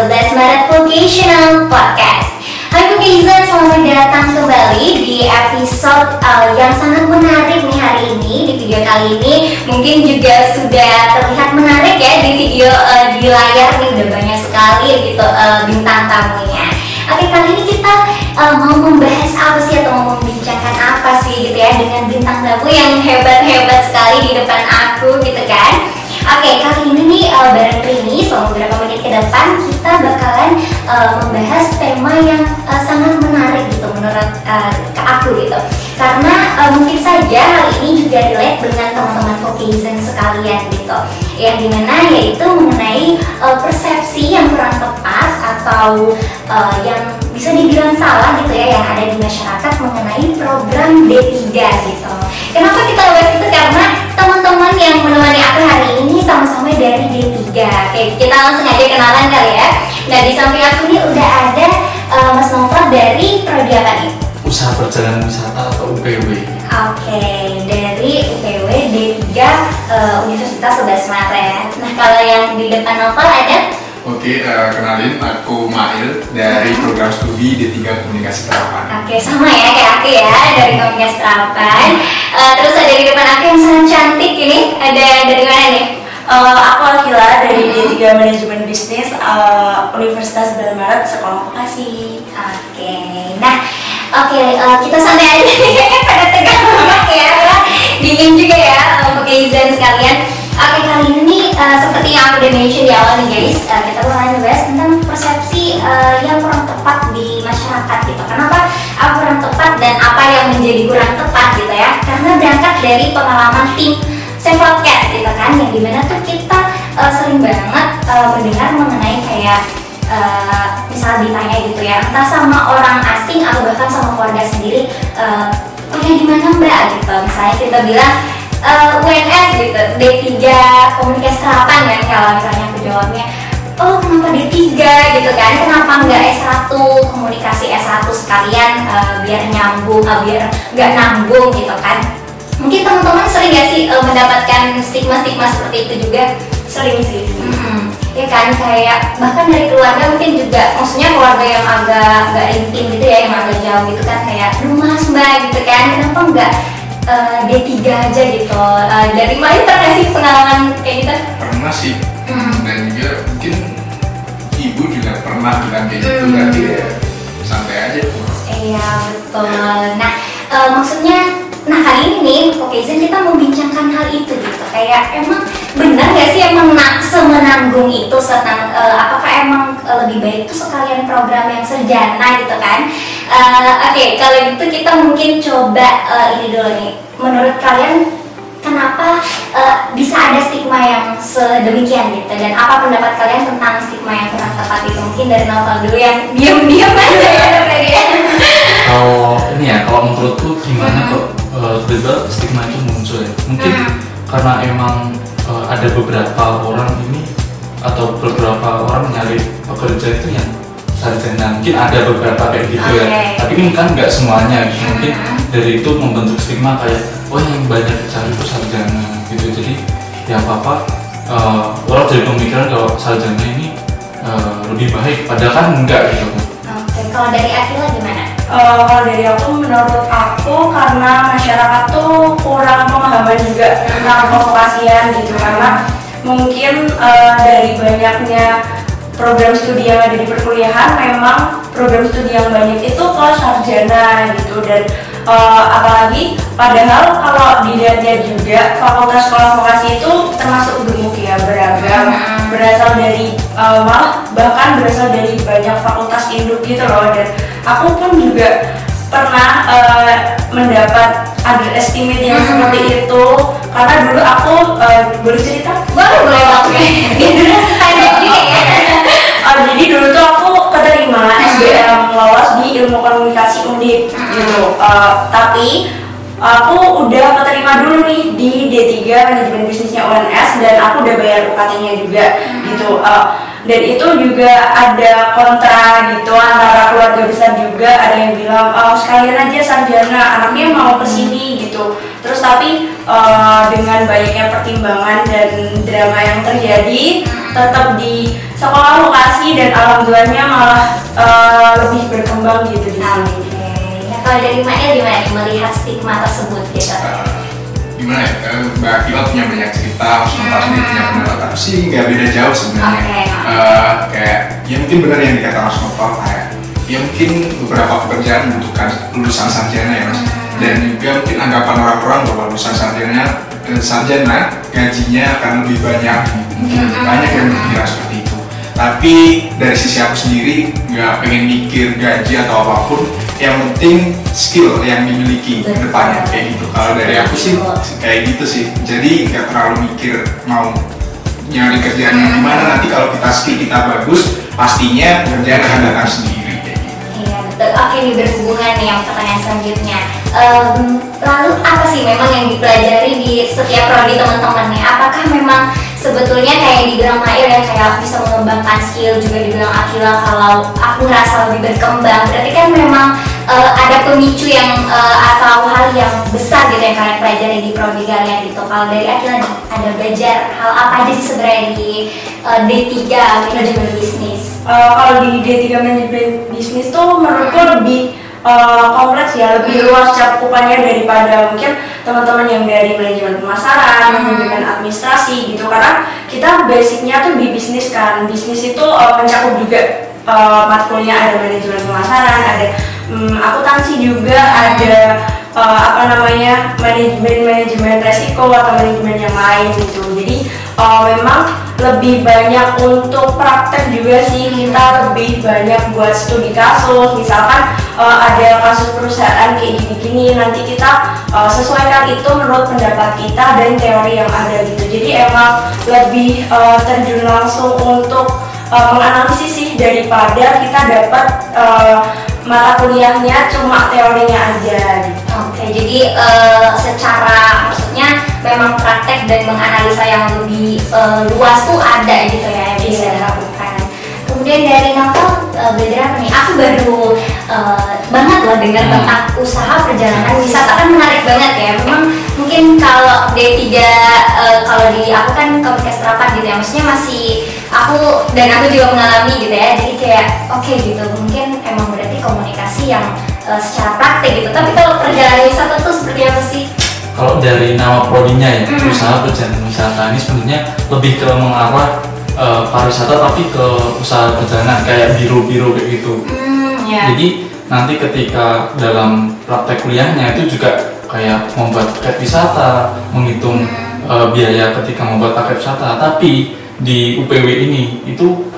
11 Maret Vocational Podcast. Hai Vocation, selamat datang kembali di episode uh, yang sangat menarik nih hari ini Di video kali ini. Mungkin juga sudah terlihat menarik ya di video uh, di layar nih Udah banyak sekali gitu uh, bintang tamunya. Oke kali ini kita uh, mau membahas apa sih atau mau membincangkan apa sih gitu ya Dengan bintang tamu yang hebat-hebat sekali di depan aku gitu kan Oke, kali ini nih uh, bareng Rini selama beberapa menit ke depan kita bakalan uh, membahas tema yang uh, sangat menarik gitu menurut uh, ke aku gitu. Karena uh, mungkin saja hal ini juga relate dengan teman-teman Caucasian sekalian gitu. Yang di mana yaitu mengenai uh, persepsi yang kurang tepat atau uh, yang bisa dibilang salah gitu ya yang ada di masyarakat mengenai program D3 gitu. Kenapa kita bahas itu? Karena teman-teman yang menemani aku hari ini sama-sama dari D3. Oke, kita langsung aja kenalan kali ya. Nah, di samping aku ini udah ada uh, Mas Novel dari prodi apa nih? Usaha perjalanan wisata atau UPW. Oke, dari UPW D3 uh, Universitas 11 Maret. Nah, kalau yang di depan Novel ada Oke, uh, kenalin aku Mail dari program studi D3 Komunikasi Terapan. Oke, sama ya kayak aku ya dari Komunikasi Terapan. Uh, terus ada di depan aku yang sangat cantik ini. Ada dari mana nih? Uh, aku Akila dari D3 Manajemen Bisnis uh, Universitas 11 Maret Sekolah Vokasi. Oke, nah oke uh, kita santai aja pada tegang banget ya, dingin juga ya untuk Izan sekalian. Oke kali ini uh, seperti yang aku udah mention di awal nih guys, uh, kita bakalan ngebahas tentang persepsi uh, yang kurang tepat di masyarakat gitu. Kenapa uh, kurang tepat dan apa yang menjadi kurang tepat gitu ya? Karena berangkat dari pengalaman tim gitu kan, yang di mana tuh kita uh, sering banget uh, mendengar mengenai kayak uh, misal ditanya gitu ya, entah sama orang asing atau bahkan sama keluarga sendiri, uh, kuliah di mana mbak? gitu. Misalnya kita bilang uh, UNS gitu D3 komunikasi terapan kan kalau misalnya aku jawabnya oh kenapa D3 gitu kan kenapa nggak S1 komunikasi S1 sekalian uh, biar nyambung uh, biar nggak nanggung gitu kan mungkin teman-teman sering gak sih uh, mendapatkan stigma-stigma seperti itu juga? Sering sih. Hmm, ya kan kayak bahkan dari keluarga mungkin juga maksudnya keluarga yang agak nggak intim gitu ya yang agak jauh gitu kan kayak rumah mbak gitu kan. Kenapa nggak uh, D3 aja gitu? Uh, dari mana pernah sih pengalaman kayak gitu? Pernah sih, Hmm. dan juga mungkin ibu juga pernah bilang kayak gitu Hmm. kan santai aja tuh. iya betul. Nah uh, maksudnya nah kali ini nih Caucasian kita membincangkan hal itu gitu. Kayak emang benar gak sih emang nak semenanggung itu senang uh, apakah emang uh, lebih baik itu sekalian program yang sarjana gitu kan? Uh, oke kalau gitu kita mungkin coba uh, ini dulu nih. Menurut kalian kenapa uh, bisa ada stigma yang sedemikian gitu? Dan apa pendapat kalian tentang stigma yang kurang tepat itu? Mungkin dari novel dulu yang diam-diam aja ya dia. Kalau ini ya, kalau menurutku gimana Hmm. Kok eh, tiba-tiba stigma itu muncul ya? Mungkin Hmm. karena emang eh, ada beberapa orang ini atau beberapa orang nyari pekerja itu yang sarjana. Mungkin ada beberapa kayak gitu Oke. ya. Tapi kan kan nggak semuanya. gitu. Mungkin Hmm. dari itu membentuk stigma kayak oh yang banyak dicari itu sarjana gitu. Jadi ya apa-apa. eh, orang dari pemikiran kalau sarjana ini eh, lebih baik. Padahal kan enggak gitu. Oke, kalau dari Akila gimana? Uh, kalau dari aku menurut aku karena masyarakat tuh kurang pemahaman juga tentang kevokasian gitu karena mungkin uh, dari banyaknya program studi yang ada di perkuliahan memang program studi yang banyak itu ke sarjana gitu dan uh, apalagi padahal kalau dilihat-lihat juga fakultas sekolah vokasi itu termasuk gemuk ya beragam Hmm. berasal dari uh, malah bahkan berasal dari banyak fakultas induk gitu loh dan aku pun juga pernah uh, mendapat underestimate yang Hmm. seperti itu. Karena dulu aku uh, boleh cerita? Boleh, boleh juga ya. Uh, jadi dulu tuh aku keterima SBM lolos di ilmu komunikasi undip gitu. Uh, tapi aku udah keterima dulu nih di D3 manajemen bisnisnya UNS dan aku udah bayar UKT-nya juga gitu. Uh, dan itu juga ada kontra gitu antara keluarga besar juga ada yang bilang oh, sekalian aja sarjana anaknya mau ke sini gitu. Terus tapi eh, dengan banyaknya pertimbangan dan drama yang terjadi tetap di sekolah lokasi dan alhamdulillahnya malah eh, lebih berkembang gitu di sini Nah, kalau dari Mail gimana nih melihat stigma tersebut gitu? Eh, gimana ya eh, Mbak Kila punya banyak cerita Mas sendiri punya pendapat aku sih nggak beda jauh sebenarnya. Oke. Eh, kayak ya mungkin benar yang dikatakan Mas Nopal kayak ya mungkin beberapa pekerjaan membutuhkan lulusan sarjana ya Mas. Dan juga mungkin anggapan orang-orang bahwa lulusan sarjana eh, sarjana gajinya akan lebih banyak mungkin banyak yang berpikiran seperti itu. Tapi dari sisi aku sendiri nggak pengen mikir gaji atau apa pun yang penting skill yang dimiliki ke depannya kayak gitu kalau dari aku sih kayak gitu sih jadi nggak terlalu mikir mau nyari kerjaan yang gimana nanti kalau kita skill kita bagus pastinya pekerjaan akan datang sendiri kayak gitu Iya betul. Oke nih berhubungan nih yang pertanyaan selanjutnya. Em, lalu apa sih memang yang dipelajari di setiap prodi teman-temannya? Apakah memang sebetulnya kayak dibilang Mail ya kayak aku bisa mengembangkan skill juga dibilang Akila kalau aku ngerasa lebih berkembang. Berarti kan memang eh, ada pemicu yang eh, atau hal yang besar gitu yang kalian pelajari di prodi kalian gitu. Kalau dari nih ada belajar hal apa aja sih sebenarnya di eh, D3 manajemen bisnis? Uh, kalau di D3 manajemen bisnis tuh menurutku lebih uh, kompleks ya, lebih luas cakupannya daripada mungkin teman-teman yang dari manajemen pemasaran, manajemen administrasi gitu. Karena kita basicnya tuh di bisnis kan, bisnis itu uh, mencakup juga uh, matkulnya ada manajemen pemasaran, ada um, akuntansi juga, ada uh, apa namanya manajemen manajemen resiko atau manajemen yang lain gitu. Jadi uh, memang lebih banyak untuk praktek juga sih. Kita lebih banyak buat studi kasus. Misalkan uh, ada kasus perusahaan kayak gini-gini nanti kita uh, sesuaikan itu menurut pendapat kita dan teori yang ada gitu. Jadi emang lebih uh, terjun langsung untuk uh, menganalisis sih daripada kita dapat uh, mata kuliahnya cuma teorinya aja gitu. Oke, jadi eh, secara maksudnya memang praktek dan menganalisa yang lebih eh, luas tuh ada gitu ya yang bisa Iya. dilakukan. Kemudian dari novel eh, belajar apa nih? Aku baru eh, banget loh dengar Hmm. tentang usaha perjalanan wisata kan menarik banget ya. Memang mungkin kalau D3 eh, kalau di aku kan komunikasi rapat gitu ya, maksudnya masih aku dan aku juga mengalami gitu ya. Jadi kayak oke gitu, emang berarti komunikasi yang eh, secara praktek gitu. Tapi kalau perjalanan wisata tuh seperti apa sih? Kalau dari nama prodinya ya, Hmm. usaha perjalanan wisata ini sebenarnya lebih ke mengarah eh, pariwisata tapi ke usaha perjalanan kayak biro-biro kayak gitu. Hmm, ya. Jadi nanti ketika dalam praktek kuliahnya itu juga kayak membuat paket wisata, menghitung eh, biaya ketika membuat paket wisata. Tapi di UPW ini itu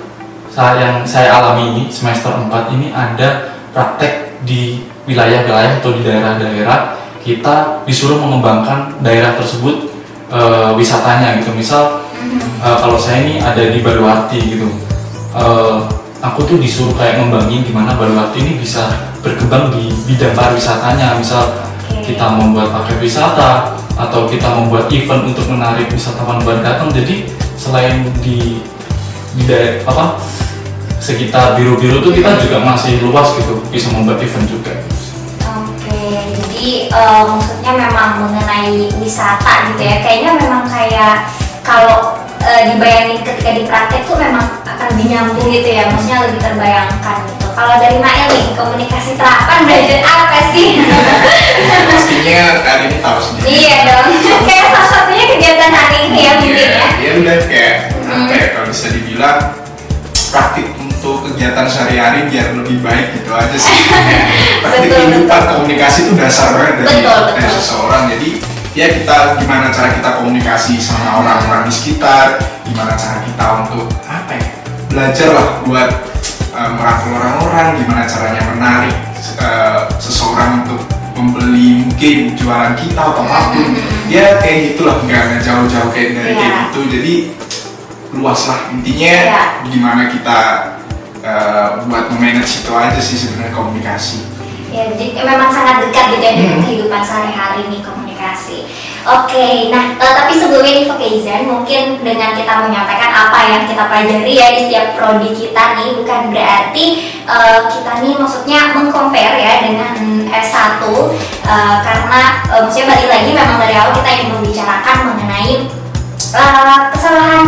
yang saya alami ini semester 4 ini ada praktek di wilayah-wilayah atau di daerah-daerah kita disuruh mengembangkan daerah tersebut eh, wisatanya gitu. Misal eh, kalau saya ini ada di Baluarti gitu. Eh, aku tuh disuruh kayak ngembangin gimana Baluarti ini bisa berkembang di bidang pariwisatanya. Misal kita membuat paket wisata atau kita membuat event untuk menarik wisatawan buat datang. Jadi selain di di daerah apa sekitar biru-biru tuh kita juga masih luas gitu bisa membuat event juga. Oke, jadi eh, maksudnya memang mengenai wisata gitu ya. Kayaknya memang kayak kalau eh, dibayangin ketika di praktek tuh memang akan lebih nyambung gitu ya. Maksudnya lebih terbayangkan gitu. Kalau dari Mael nih, komunikasi terapan belajar apa sih? pastinya hari ini tahu sendiri iya dong. kayak salah satunya kegiatan hari ini ya mungkin ya. Iya, ya udah kayak ya kalau bisa dibilang praktik untuk kegiatan sehari-hari biar lebih baik gitu aja sih. Kayak praktik Betul, kehidupan betul. komunikasi itu dasar banget dari, Betul, dari betul. seseorang. Jadi ya kita gimana cara kita komunikasi sama orang-orang di sekitar, gimana cara kita untuk apa ya belajar lah buat eh, merangkul orang-orang, gimana caranya menarik eh, seseorang untuk membeli mungkin jualan kita atau apa pun ya kayak gitulah nggak jauh-jauh kayak dari kayak Iya. gitu jadi luas lah intinya Iya. gimana kita eh, buat memanage itu aja sih sebenarnya komunikasi Ya, jadi memang sangat dekat gitu ya dengan Hmm. kehidupan sehari-hari nih komunikasi. Oke, nah eh, tapi sebelumnya nih Fakizan, mungkin dengan kita menyampaikan apa yang kita pelajari ya di setiap prodi kita nih bukan berarti eh, kita nih maksudnya mengcompare ya dengan S1 eh, karena eh, maksudnya balik lagi memang dari awal kita ingin membicarakan mengenai eh, kesalahan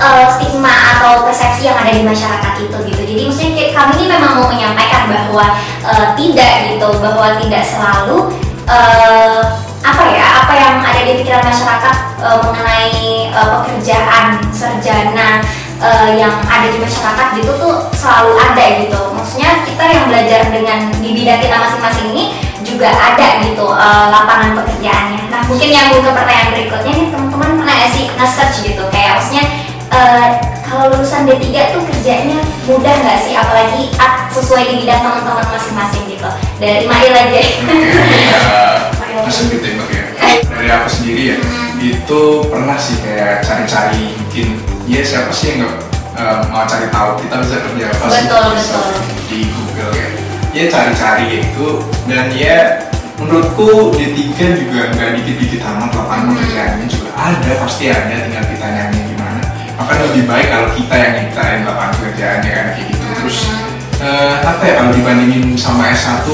eh, stigma atau persepsi yang ada di masyarakat itu gitu. Jadi maksudnya kami ini memang mau menyampaikan bahwa eh, tidak gitu, bahwa tidak selalu eh, apa ya apa yang ada di pikiran masyarakat eh, mengenai eh, pekerjaan sarjana eh, yang ada di masyarakat gitu tuh selalu ada gitu. Maksudnya kita yang belajar dengan di bidang kita masing-masing ini juga ada gitu eh, lapangan pekerjaannya. Nah mungkin yang ke pertanyaan berikutnya nih teman-teman pernah sih nge-search gitu kayak maksudnya eh, kalau lulusan D3 tuh kerjanya mudah nggak sih? Apalagi ah, sesuai di bidang teman-teman masing-masing gitu. Dari Mail aja. Ya, masuk gitu ya. Ya. Dari aku sendiri ya, itu pernah sih kayak cari-cari mungkin ya siapa sih yang nggak eh, mau cari tahu kita bisa kerja apa sih? Betul, di Google ya. Ya cari-cari itu dan ya menurutku D3 juga nggak dikit-dikit amat lapangan pekerjaannya juga ada pasti ada tinggal kita Maka lebih baik kalau kita yang nyiptain lapangan pekerjaannya kan kayak gitu terus eh, apa ya kalau dibandingin sama S1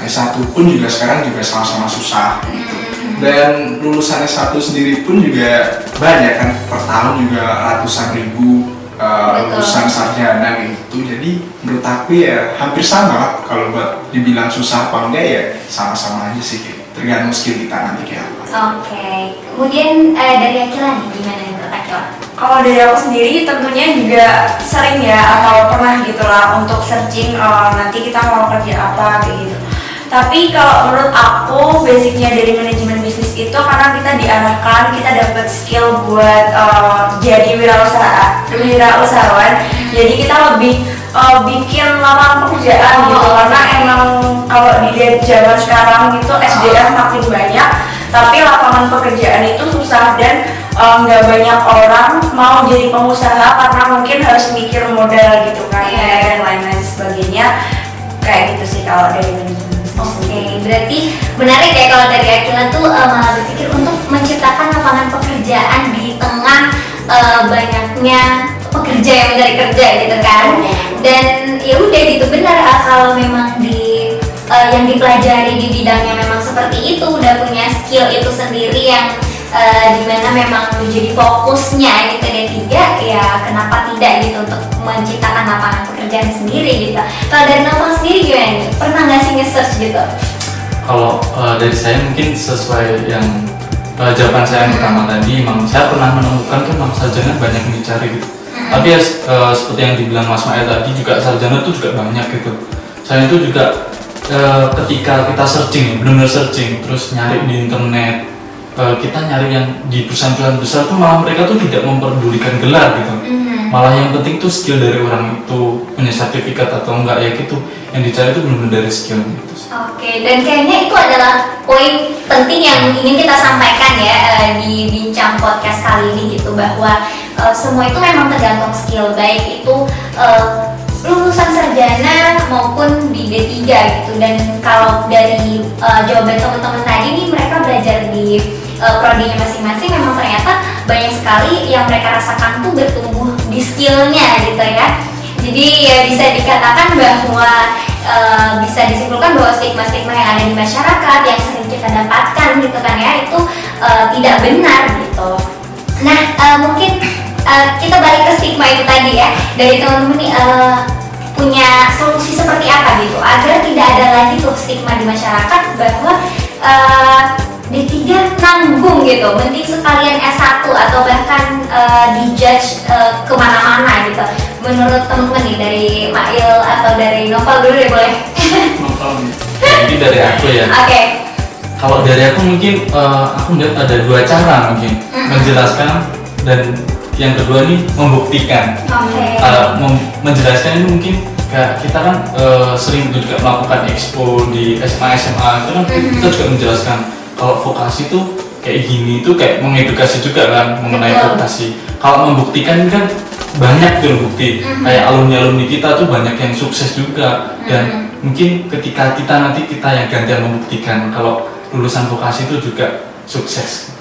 S1 pun juga sekarang juga sama-sama susah gitu. Dan lulusan S1 sendiri pun juga banyak kan per tahun juga ratusan ribu uh, lulusan sarjana gitu. Jadi menurut aku ya hampir sama kalau buat dibilang susah apa enggak ya sama-sama aja sih gitu. Tergantung skill kita nanti kayak apa. Oke, kemudian eh, dari Akila nih gimana? Kalau dari aku sendiri tentunya juga sering ya atau pernah gitulah untuk searching eh, nanti kita mau kerja apa kayak gitu. Tapi kalau menurut aku basicnya dari manajemen bisnis itu karena kita diarahkan kita dapat skill buat eh, jadi wirausaha wirausahawan. Jadi kita lebih eh, bikin lapangan pekerjaan gitu karena emang kalau dilihat zaman sekarang gitu SDM makin banyak tapi lapangan pekerjaan itu susah dan eh, nggak banyak orang mau jadi pengusaha karena mungkin harus mikir modal gitu kan Iya. dan lain-lain sebagainya kayak gitu sih kalau dari manajemen Oke, berarti menarik ya kalau dari Akila tuh eh, malah berpikir untuk menciptakan lapangan pekerjaan di tengah eh, banyaknya pekerja yang mencari kerja gitu kan. Dan ya udah gitu benar ah, kalau memang di eh, yang dipelajari di bidangnya memang seperti itu udah punya skill itu sendiri yang eh, di mana memang menjadi fokusnya gitu D3 ya kenapa tidak gitu untuk menciptakan lapangan pekerjaan sendiri gitu kalau dari Novel sendiri gimana nih? pernah nggak sih nge-search gitu? Kalau eh, dari saya mungkin sesuai yang eh, jawaban saya yang pertama tadi, memang saya pernah menemukan tuh memang sarjana banyak yang dicari gitu. Tapi ya eh, seperti yang dibilang Mas Mael tadi juga sarjana tuh juga banyak gitu. Saya itu juga eh, ketika kita searching, benar-benar searching, terus nyari di internet, eh, kita nyari yang di perusahaan-perusahaan besar tuh malah mereka tuh tidak memperdulikan gelar gitu. Malah yang penting tuh skill dari orang itu punya sertifikat atau enggak ya gitu. Yang dicari tuh benar-benar dari skill gitu. Oke, dan kayaknya itu adalah poin penting yang ingin kita sampaikan ya eh, di bincang podcast kali ini gitu bahwa eh, semua itu memang tergantung skill baik itu eh, lulusan sarjana maupun di D3 gitu dan kalau dari eh, jawaban teman-teman tadi nih mereka belajar di eh, prodinya masing-masing memang ternyata banyak sekali yang mereka rasakan tuh bertumbuh di skillnya gitu ya jadi ya bisa dikatakan bahwa eh, bisa disimpulkan bahwa stigma-stigma yang ada di masyarakat yang sering kita dapatkan gitu kan ya itu eh, tidak benar gitu. Nah eh, mungkin eh, kita balik ke stigma itu tadi ya dari teman-teman nih eh, punya solusi seperti apa gitu agar tidak ada lagi tuh stigma di masyarakat bahwa eh, D3 nanggung gitu, mending sekalian S1 atau bahkan eh, dijudge eh, ke mana-mana gitu. Menurut temen-temen nih dari Mail atau dari Novel dulu deh boleh. Jadi dari aku ya. Oke, Kalau dari aku mungkin eh, aku melihat ada dua cara mungkin Mm-mm. menjelaskan dan yang kedua nih membuktikan. oke. Eh, mem- menjelaskan ini mungkin kayak kita kan eh, sering juga melakukan expo di SMA SMA itu kan Mhm. kita juga menjelaskan kalau vokasi tuh kayak gini itu kayak mengedukasi juga kan mengenai Betul. vokasi. Kalau membuktikan ini kan banyak tuh bukti Mhm. kayak alumni alumni kita tuh banyak yang sukses juga dan Mhm. mungkin ketika kita nanti kita yang gantian membuktikan kalau lulusan vokasi itu juga sukses.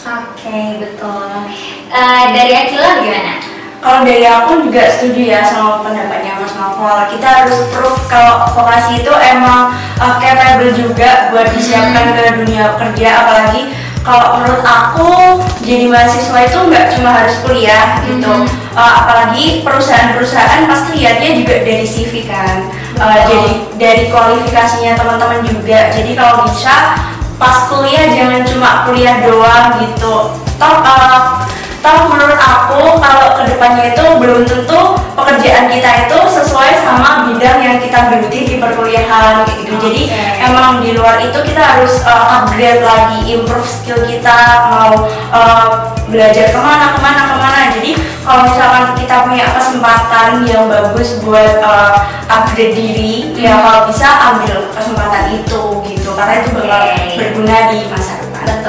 Oke, betul. Eh, dari Akila gimana? Kalau dari aku juga setuju ya sama pendapatnya Mas Novel. Kita harus proof kalau vokasi itu emang uh, capable juga buat disiapkan ke dunia kerja. Apalagi kalau menurut aku jadi mahasiswa itu nggak cuma harus kuliah gitu. Uh, apalagi perusahaan-perusahaan pasti lihatnya juga dari CV kan. Uh, Betul. jadi dari kualifikasinya teman-teman juga. Jadi kalau bisa pas kuliah jangan cuma kuliah doang gitu. Toh uh, Toh menurut aku kalau ke depannya itu belum tentu pekerjaan kita itu sesuai sama bidang yang kita geluti di perkuliahan gitu. Jadi Oke. emang di luar itu kita harus uh, upgrade lagi, improve skill kita, mau uh, belajar ke mana ke mana ke mana. Jadi kalau misalkan kita punya kesempatan yang bagus buat uh, upgrade diri, ya kalau bisa ambil kesempatan itu gitu. Karena itu bakal Oke. berguna di masa.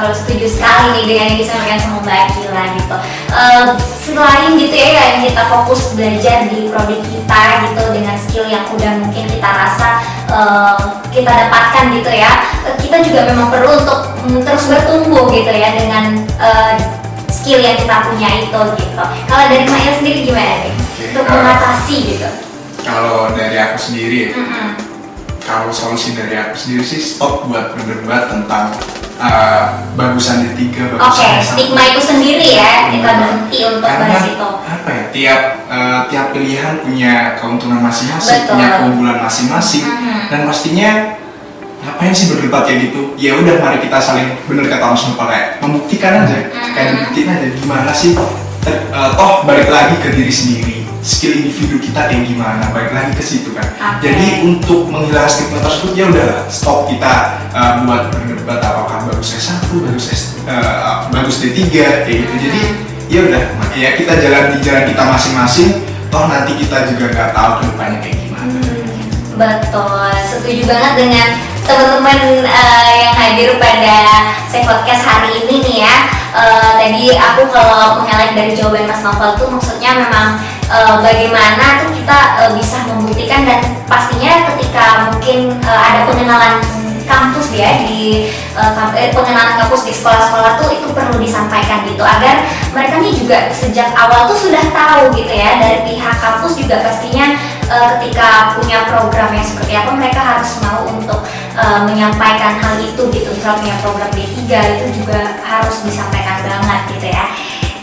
Betul, setuju sekali nih dengan yang disampaikan sama Mbak Akila gitu. Eh, selain gitu ya yang kita fokus belajar di prodi kita gitu dengan skill yang udah mungkin kita rasa eh, kita dapatkan gitu ya, kita juga memang perlu untuk mm, terus bertumbuh gitu ya dengan eh, skill yang kita punya itu gitu. Kalau dari Mail sendiri gimana nih? Untuk mengatasi gitu. Kalau dari aku sendiri, Mm-mm. kalau solusi dari aku sendiri sih stop buat berdebat tentang uh, bagusan D3, Oke, bagusan S1. stigma itu sendiri ya kita Benar. berhenti untuk Karena bahas itu. apa ya tiap uh, tiap pilihan punya keuntungan masing-masing, punya keunggulan masing-masing, Mhm. dan pastinya ngapain sih berdebat kayak gitu? Ya udah mari kita saling bener kata Mas Nopal kayak membuktikan aja, Mhm. kayak membuktikan aja gimana sih? Ter- uh, toh balik lagi ke diri sendiri, skill individu kita kayak gimana, balik lagi ke situ kan. Oke. Jadi untuk menghilangkan stigma tersebut ya udahlah stop kita uh, buat berdebat apakah bagus S1, bagus S, uh, bagus D3 kayak gitu. Jadi ya udah ya kita jalan di jalan kita masing-masing. Toh nanti kita juga nggak tahu ke depannya kayak gimana. Betul, setuju banget dengan teman-teman eh, yang hadir pada saya podcast hari ini nih ya. Eh, tadi aku kalau meng-highlight dari jawaban Mas Novel tuh maksudnya memang eh, bagaimana tuh kita eh, bisa membuktikan dan pastinya ketika mungkin eh, ada pengenalan kampus ya di eh, pengenalan kampus di sekolah-sekolah tuh itu perlu disampaikan gitu agar mereka nih juga sejak awal tuh sudah tahu gitu ya dari pihak kampus juga pastinya eh, ketika punya program yang seperti apa mereka harus mau untuk eh, menyampaikan hal itu gitu misalnya program D3 itu juga harus disampaikan banget gitu ya.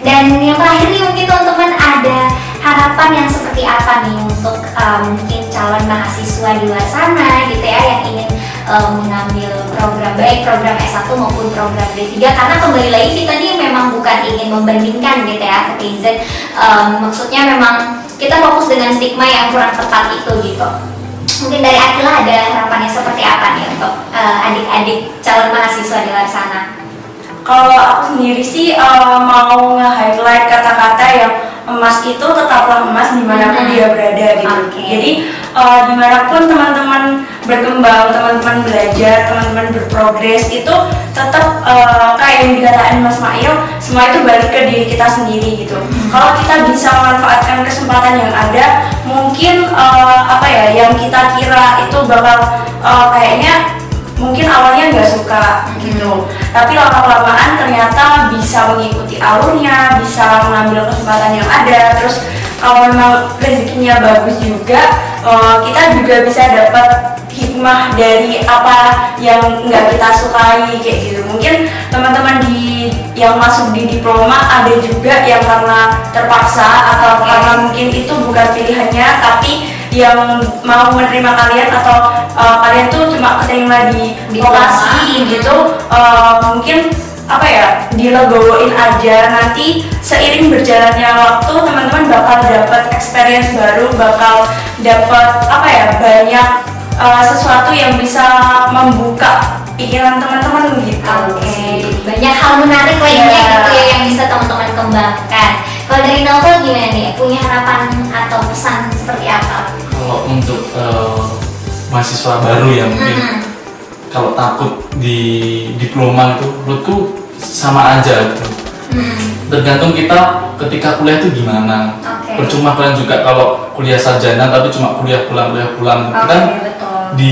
Dan yang terakhir nih mungkin teman-teman ada harapan yang seperti apa nih untuk eh, mungkin calon mahasiswa di luar sana gitu ya yang ingin eh, mengambil program baik program S1 maupun program D3 karena kembali lagi kita nih memang bukan ingin membandingkan gitu ya netizen. Em, maksudnya memang kita fokus dengan stigma yang kurang tepat itu gitu mungkin dari Akila ada harapannya seperti apa nih untuk eh, adik-adik calon mahasiswa di luar sana? Kalau aku sendiri sih eh, mau nge-highlight kata-kata yang emas itu tetaplah emas di mana pun Mhm. dia berada gitu. Oke. Jadi eh, di mana pun teman-teman berkembang, teman-teman belajar, teman-teman berprogres itu tetap eh, kayak yang dikatakan Mas Mail, semua itu balik ke diri kita sendiri gitu. Kalau kita bisa memanfaatkan kesempatan yang ada, mungkin eh, apa ya yang kita kira itu bakal eh, kayaknya mungkin awalnya nggak suka gitu. Tapi lama kelamaan ternyata bisa mengikuti alurnya bisa mengambil kesempatan yang ada. Terus kalau memang rezekinya bagus juga eh, kita juga bisa dapat hikmah dari apa yang nggak kita sukai kayak gitu. Mungkin teman-teman di yang masuk di diploma ada juga yang karena terpaksa atau karena mungkin itu bukan pilihannya tapi yang mau menerima kalian atau uh, kalian tuh cuma keterima di Diploma. vokasi gitu uh, mungkin apa ya dilegowoin aja nanti seiring berjalannya waktu teman-teman bakal dapat experience baru bakal dapat apa ya banyak uh, sesuatu yang bisa membuka pikiran teman-teman gitu Oke, banyak hal menarik lainnya Iya. gitu ya yang bisa teman-teman kembangkan. Kalau dari Novel gimana nih? Punya harapan atau pesan seperti apa? Kalau untuk eh, mahasiswa baru ya mungkin Hmm. kalau takut di diploma itu menurutku sama aja gitu. Hmm. Tergantung kita ketika kuliah itu gimana. Oke. Percuma kalian juga kalau kuliah sarjana tapi cuma kuliah pulang kuliah pulang Oke, kan betul. di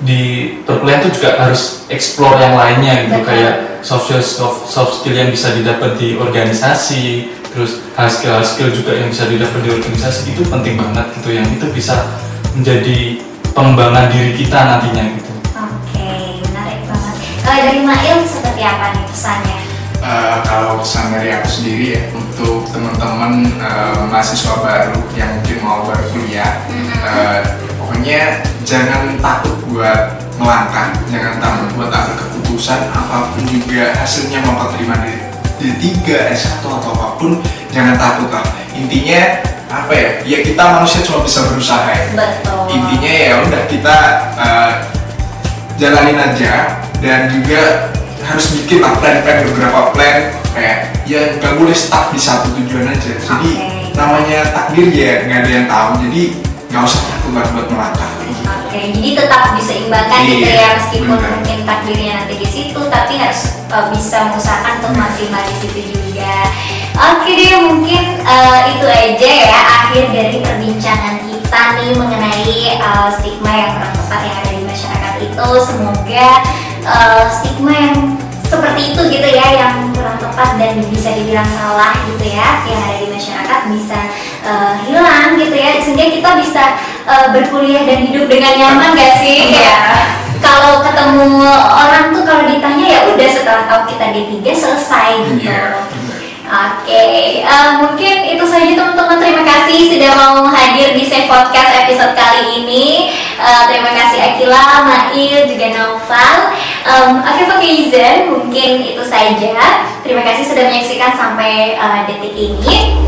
di perkuliahan tuh juga harus explore yang lainnya gitu Betul. kayak soft skill soft, soft skill yang bisa didapat di organisasi terus hard skill hard skill juga yang bisa didapat di organisasi itu penting banget gitu yang itu bisa menjadi pengembangan diri kita nantinya gitu Oke, menarik banget. Kalau dari Mail seperti apa nih pesannya? Eh, kalau pesan dari aku sendiri ya untuk teman-teman eh, mahasiswa baru yang mungkin mau berkuliah eh, pokoknya jangan takut buat melangkah jangan takut buat ambil keputusan apa pun juga hasilnya mau terima dari D3, S1 atau apa pun jangan takut lah intinya apa ya? Ya kita manusia cuma bisa berusaha ya. Betul. intinya ya udah kita uh, jalanin aja dan juga harus bikin lah plan-plan beberapa plan kayak ya nggak boleh stuck di satu tujuan aja. Jadi Oke. namanya takdir ya nggak ada yang tahu jadi nggak usah takut buat melangkah Oke, jadi tetap diseimbangkan gitu Iya, ya meskipun benar. mungkin takdirnya nanti di situ, tapi harus uh, bisa mengusahakan untuk maksimal di situ juga. Oke deh, mungkin uh, itu aja ya akhir dari perbincangan kita nih mengenai uh, stigma yang kurang tepat yang ada di masyarakat itu. Semoga uh, stigma yang seperti itu gitu ya yang kurang tepat dan bisa dibilang salah gitu ya yang ada di masyarakat bisa uh, hilang gitu ya sehingga kita bisa uh, berkuliah dan hidup dengan nyaman gak sih ya kalau ketemu orang tuh kalau ditanya ya udah setelah tahu kita D3 selesai gitu Iya, benar. Oke, eh, mungkin itu saja teman-teman. Terima kasih sudah mau hadir di Safe Podcast episode kali ini. Eh, terima kasih Akila, Mail, juga Naufal. Em, Oke, Pak Izan, mungkin itu saja. Terima kasih sudah menyaksikan sampai eh, detik ini.